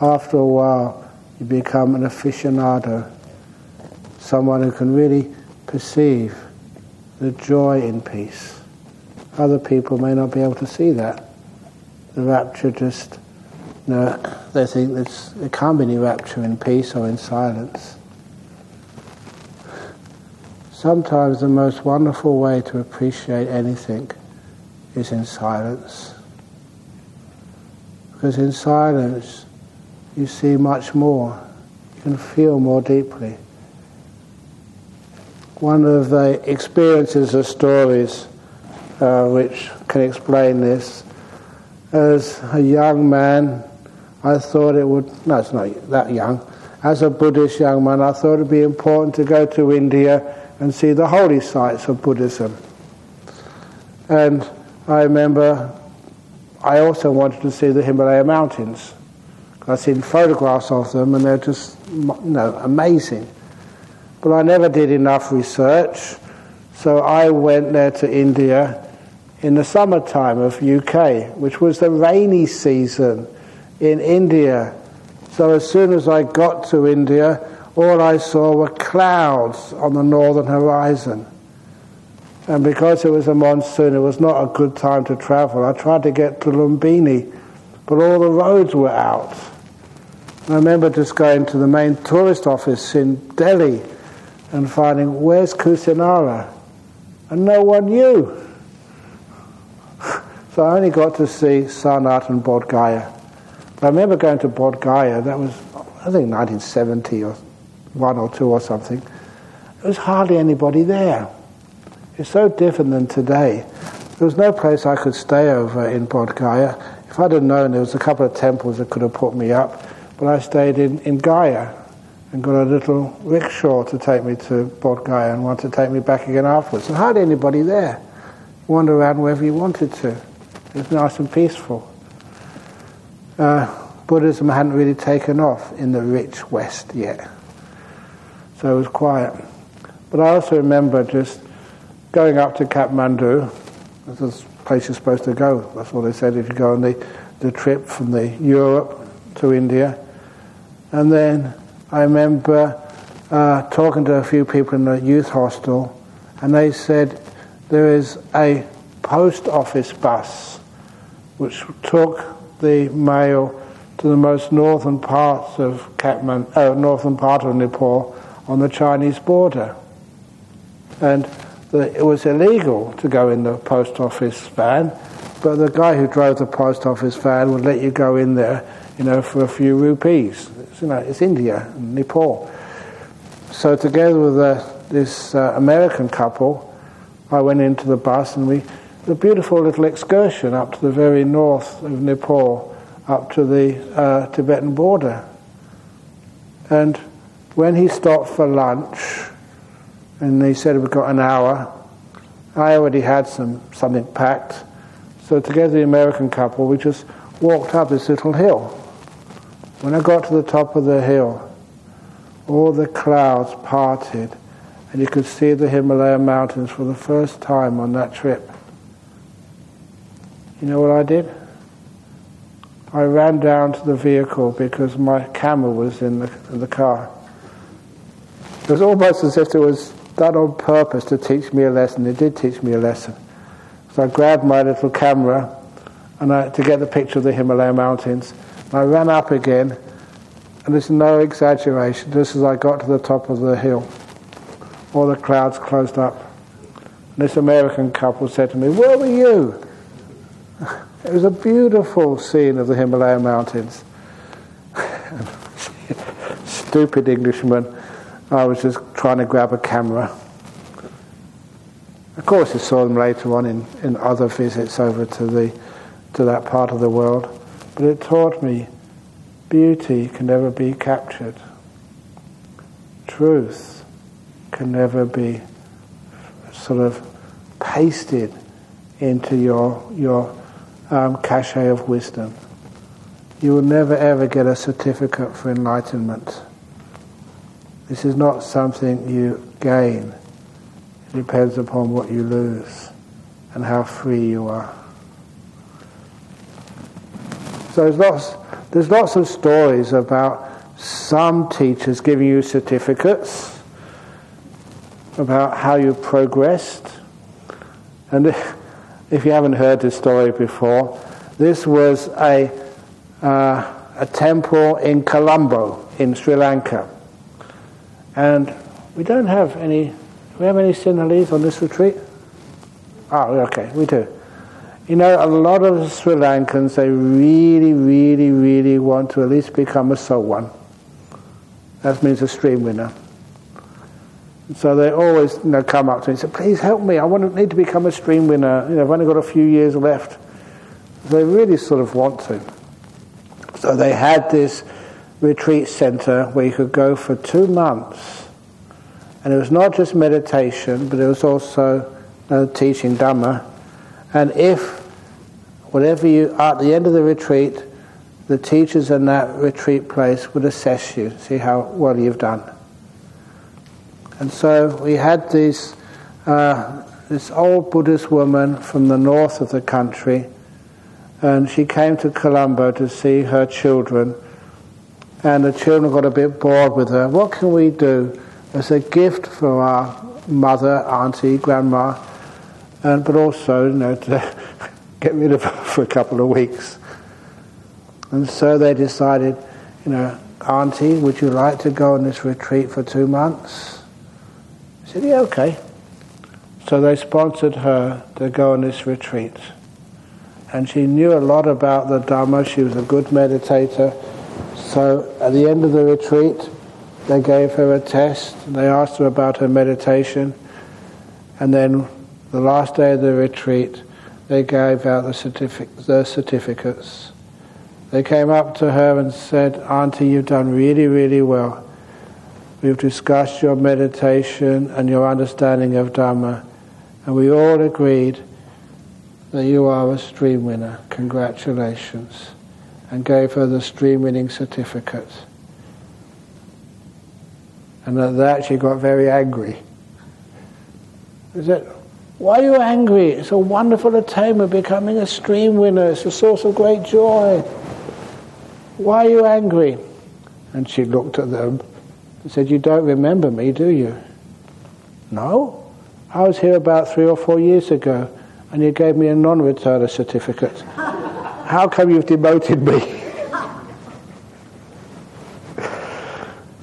After a while, you become an aficionado, someone who can really perceive the joy in peace. Other people may not be able to see that. The rapture just, you know, they think that there can't be any rapture in peace or in silence. Sometimes the most wonderful way to appreciate anything is in silence. Because in silence, you see much more. You can feel more deeply. One of the experiences or stories uh, which can explain this, as a young man, I thought it would, no, it's not that young, as a Buddhist young man, I thought it would be important to go to India and see the holy sites of Buddhism. And I remember I also wanted to see the Himalaya mountains. I've seen photographs of them and they're just you know, amazing. But I never did enough research, so I went there to India in the summertime of UK, which was the rainy season in India. So as soon as I got to India, all I saw were clouds on the northern horizon. And because it was a monsoon, it was not a good time to travel. I tried to get to Lumbini, but all the roads were out. I remember just going to the main tourist office in Delhi and finding, where's Kusinara? And no one knew. <laughs> So I only got to see Sarnath and Bodh Gaya. I remember going to Bodh Gaya, that was, I think, 1970 or one or two or something. There was hardly anybody there. It's so different than today. There was no place I could stay over in Bodh Gaya. If I'd have known, there was a couple of temples that could have put me up, but I stayed in, in Gaya and got a little rickshaw to take me to Bodh Gaya and wanted to take me back again afterwards. And hardly anybody there. Wander around wherever you wanted to. It was nice and peaceful. Uh, Buddhism hadn't really taken off in the rich West yet. So it was quiet. But I also remember just going up to Kathmandu. That's the place you're supposed to go. That's what they said if you go on the, the trip from the Europe to India. And then I remember uh, talking to a few people in the youth hostel, and they said there is a post office bus which took the mail to the most northern parts of uh, northern part of Nepal on the Chinese border. And the, it was illegal to go in the post office van, but the guy who drove the post office van would let you go in there, you know, for a few rupees you know, it's India, and Nepal. So together with uh, this uh, American couple, I went into the bus and we, a beautiful little excursion up to the very north of Nepal, up to the uh, Tibetan border. And when he stopped for lunch, and he said we've got an hour, I already had some something packed. So together, the American couple, we just walked up this little hill. When I got to the top of the hill, all the clouds parted, and you could see the Himalaya mountains for the first time on that trip. You know what I did? I ran down to the vehicle because my camera was in the, in the car. It was almost as if it was done on purpose to teach me a lesson. It did teach me a lesson. So I grabbed my little camera and I, to get the picture of the Himalaya mountains. I ran up again, and there's no exaggeration, just as I got to the top of the hill, all the clouds closed up. And this American couple said to me, Where were you? <laughs> It was a beautiful scene of the Himalaya mountains. <laughs> Stupid Englishman. I was just trying to grab a camera. Of course, I saw them later on in, in other visits over to the to that part of the world. But it taught me beauty can never be captured. Truth can never be sort of pasted into your, your um, of wisdom. You will never ever get a certificate for enlightenment. This is not something you gain. It depends upon what you lose and how free you are. So there's lots, there's lots of stories about some teachers giving you certificates about how you progressed. And if, <laughs> if you haven't heard this story before, this was a, uh, a temple in Colombo in Sri Lanka. And we don't have any, do we have any Sinhalese on this retreat? Oh, okay, we do. You know, a lot of Sri Lankans, they really, really, really want to at least become a Sowan. That means a stream winner. So they always you know, come up to me and say, please help me, I want to, need to become a stream winner. You know, I've only got a few years left. They really sort of want to. So they had this retreat center where you could go for two months. And it was not just meditation, but it was also uh, teaching Dhamma. And if, whatever you, at the end of the retreat, the teachers in that retreat place would assess you, see how well you've done. And so we had these, uh, this old Buddhist woman from the north of the country, and she came to Colombo to see her children. And the children got a bit bored with her. What can we do as a gift for our mother, auntie, grandma, and but also, you know, to <laughs> get rid of her for a couple of weeks? And so they decided, you know, auntie, would you like to go on this retreat for two months? I said, yeah, okay. So they sponsored her to go on this retreat. And she knew a lot about the Dhamma. She was a good meditator. So at the end of the retreat, they gave her a test. They asked her about her meditation. And then the last day of the retreat, they gave out the, certific- the certificates. They came up to her and said, Auntie, you've done really, really well. We've discussed your meditation and your understanding of Dhamma, and we all agreed that you are a stream winner. Congratulations. And gave her the stream winning certificate. And at that she got very angry. She said, Why are you angry? It's a wonderful attainment becoming a stream winner. It's a source of great joy. Why are you angry? And she looked at them and said, You don't remember me, do you? No. I was here about three or four years ago and you gave me a non returner certificate. <laughs> How come you've demoted me? <laughs>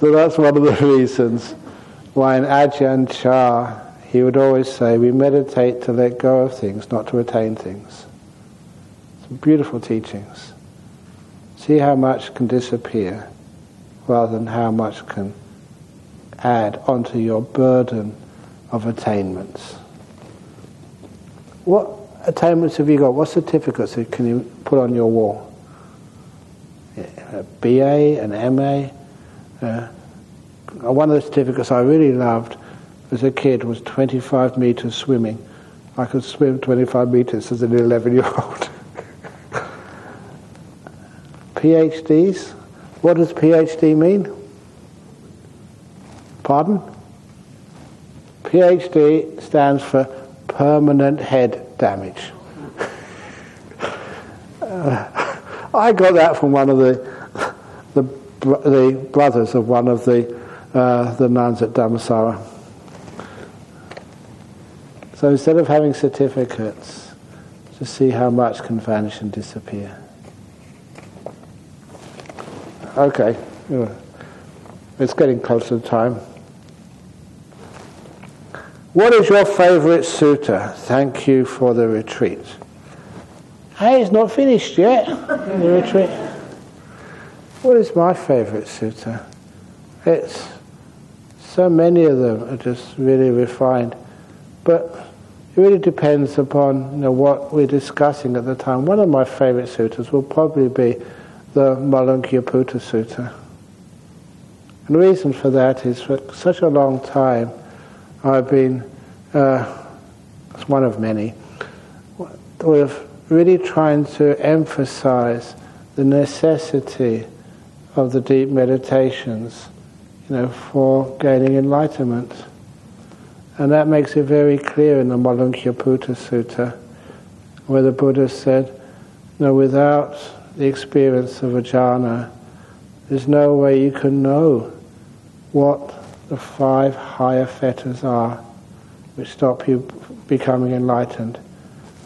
so that's one of the <laughs> reasons why in Ajahn Chah he would always say, We meditate to let go of things, not to attain things. Some beautiful teachings. See how much can disappear rather than how much can add onto your burden of attainments. What attainments have you got? What certificates can you put on your wall? A BA, an MA. Uh, one of the certificates I really loved as a kid was 25 meters swimming. I could swim 25 meters as an 11 year old. <laughs> PhDs? What does PhD mean? Pardon? PhD stands for permanent head damage. uh, <laughs> I got that from one of the, the, the brothers of one of the, uh, the nuns at Dhammasara. So instead of having certificates, just see how much can vanish and disappear. Okay, it's getting close to time. What is your favorite sutta? Thank you for the retreat. Hey, it's not finished yet, the retreat. What is my favorite sutta? It's so many of them are just really refined, but it really depends upon you know, what we're discussing at the time. One of my favorite sutras will probably be the Putta Sutta. And the reason for that is for such a long time I've been, uh, it's one of many, with really trying to emphasize the necessity of the deep meditations, you know, for gaining enlightenment. And that makes it very clear in the Putta Sutta, where the Buddha said, know, without the experience of a jhana, there's no way you can know what the five higher fetters are which stop you becoming enlightened,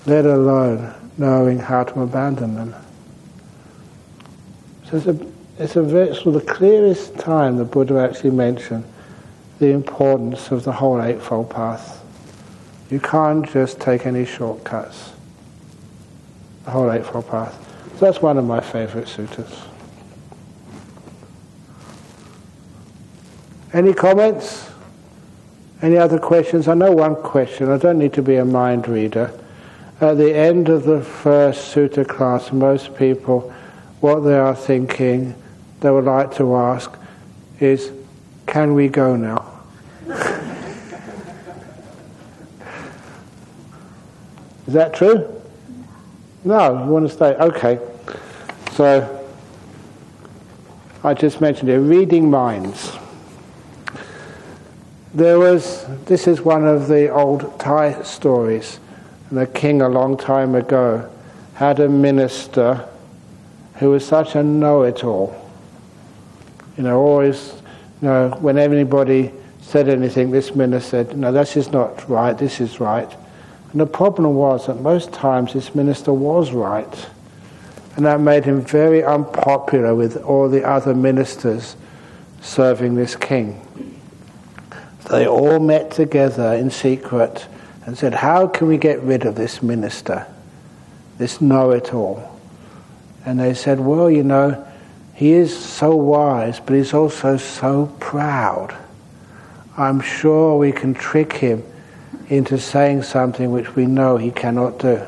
let alone knowing how to abandon them. So it's a, it's a very, of the clearest time the Buddha actually mentioned the importance of the whole Eightfold Path. You can't just take any shortcuts. The whole Eightfold Path. So that's one of my favorite suttas. Any comments? Any other questions? I know one question. I don't need to be a mind reader. At the end of the first sutta class, most people, what they are thinking, they would like to ask is, can we go now? Is that true? No, you want to stay? Okay. So, I just mentioned it reading minds. There was, this is one of the old Thai stories. The king, a long time ago, had a minister who was such a know it all. You know, always, know, when anybody said anything, this minister said, No, this is not right, this is right. And the problem was that most times this minister was right. And that made him very unpopular with all the other ministers serving this king. They all met together in secret and said, How can we get rid of this minister, this know it all? And they said, Well, you know, he is so wise, but he's also so proud. I'm sure we can trick him into saying something which we know he cannot do.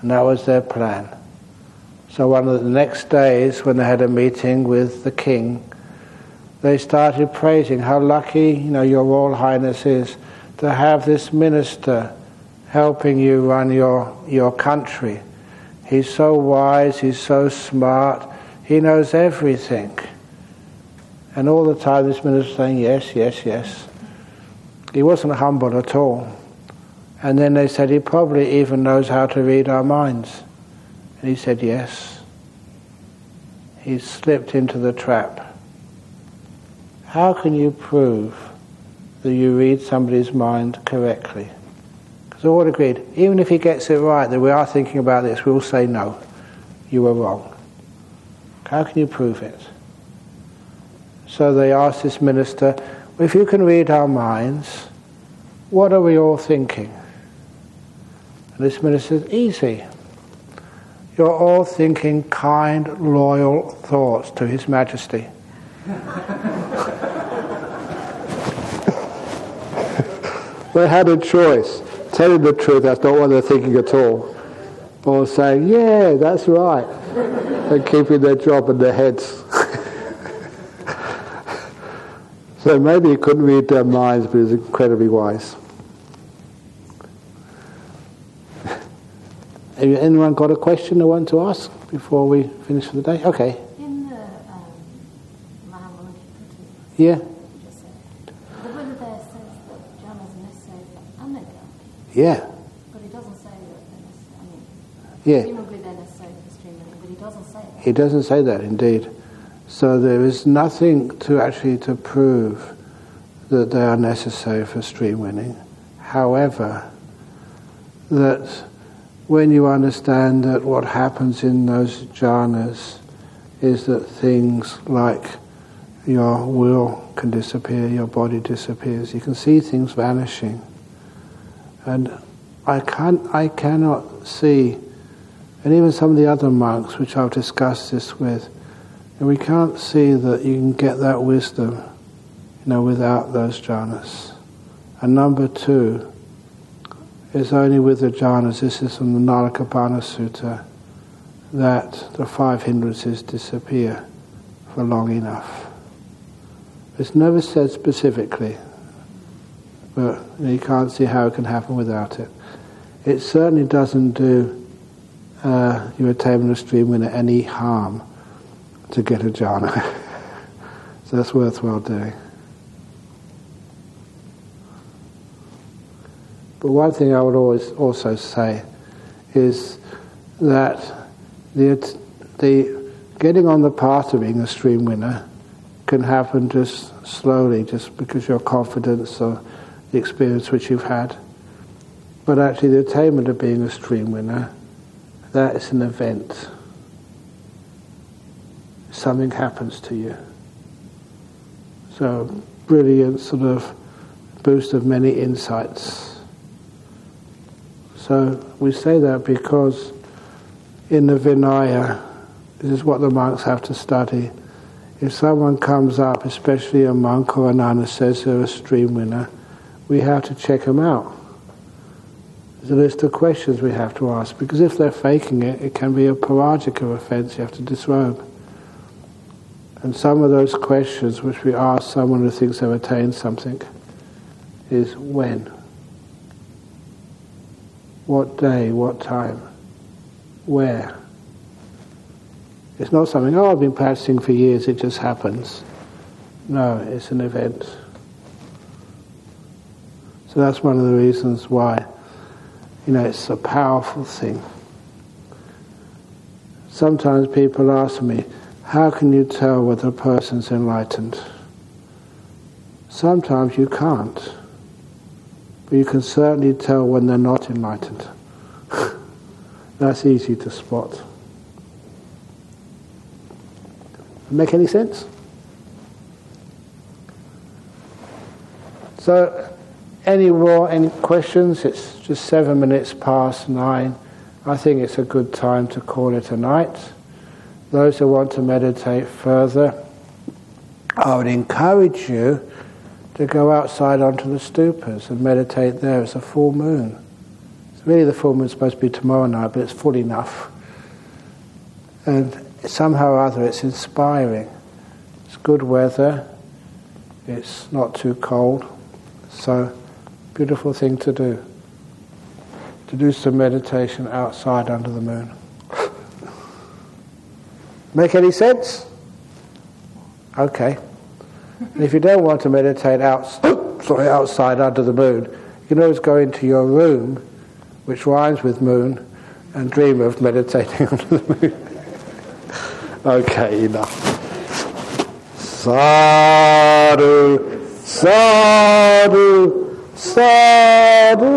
And that was their plan. So one of the next days, when they had a meeting with the king, they started praising how lucky, you know, your Royal Highness is to have this minister helping you run your, your country. He's so wise, he's so smart, he knows everything. And all the time this minister saying, yes, yes, yes. He wasn't humble at all. And then they said, he probably even knows how to read our minds. And he said, yes. He slipped into the trap. How can you prove that you read somebody's mind correctly? Because all agreed, even if he gets it right, that we are thinking about this, we'll say, no, you were wrong. How can you prove it? So they asked this minister, if you can read our minds, what are we all thinking? And this minister says, easy. You're all thinking kind, loyal thoughts to His Majesty. <laughs> they had a choice. Telling the truth, that's not what they're thinking at all. Or saying, yeah, that's right. And keeping their job in their heads. So maybe he couldn't read their minds, but he was incredibly wise. Have anyone got a question they want to ask before we finish for the day? Okay. In the um, Yeah. the Buddha there says that jhana is necessary for anagami, Yeah. but he doesn't say that they're necessary. I mean, Yeah. presumably they're necessary for stream winning, but he He doesn't say that indeed. So there is nothing to actually to prove that they are necessary for stream winning. However, that when you understand that what happens in those jhanas is that things like your will can disappear, your body disappears, you can see things vanishing. And I can't, I cannot see, and even some of the other monks which I've discussed this with, and we can't see that you can get that wisdom, you know, without those jhanas. And number two is only with the jhanas, this is from the Nalakapana Sutta, that the five hindrances disappear for long enough. It's never said specifically, but you can't see how it can happen without it. It certainly doesn't do uh, your attainment of stream winner any harm to get a jhana. <laughs> so that's worthwhile doing. But one thing I would always also say is that the, the getting on the path of being a stream winner can happen just slowly, just because your confidence or the experience which you've had. But actually, the attainment of being a stream winner, that is an event. Something happens to you. So, brilliant sort of boost of many insights. So, we say that because in the Vinaya, this is what the monks have to study. If someone comes up, especially a monk or a nun, says they're a stream winner, we have to check them out. A list of questions we have to ask because if they're faking it, it can be a parajika offense. You have to disrobe. And some of those questions which we ask someone who thinks they've attained something is when? What day? What time? Where? It's not something, oh, I've been practicing for years, it just happens. No, it's an event. So that's one of the reasons why, you know, it's a powerful thing. Sometimes people ask me, how can you tell whether a person's enlightened? Sometimes you can't. But you can certainly tell when they're not enlightened. <laughs> That's easy to spot. Make any sense? So, any more, any questions? It's just seven minutes past nine. I think it's a good time to call it a night. Those who want to meditate further, I would encourage you to go outside onto the stupas and meditate there. It's a full moon. It's really, the full moon's supposed to be tomorrow night, but it's full enough. And somehow or other it's inspiring. It's good weather, it's not too cold, so beautiful thing to do. To do some meditation outside under the moon. <laughs> Make any sense? Okay. And if you don't want to meditate out, <gasps> sorry, outside under the moon, you can always go into your room, which rhymes with moon, and dream of meditating <laughs> under the moon. Okay, enough. Sadhu, sadhu, sadhu.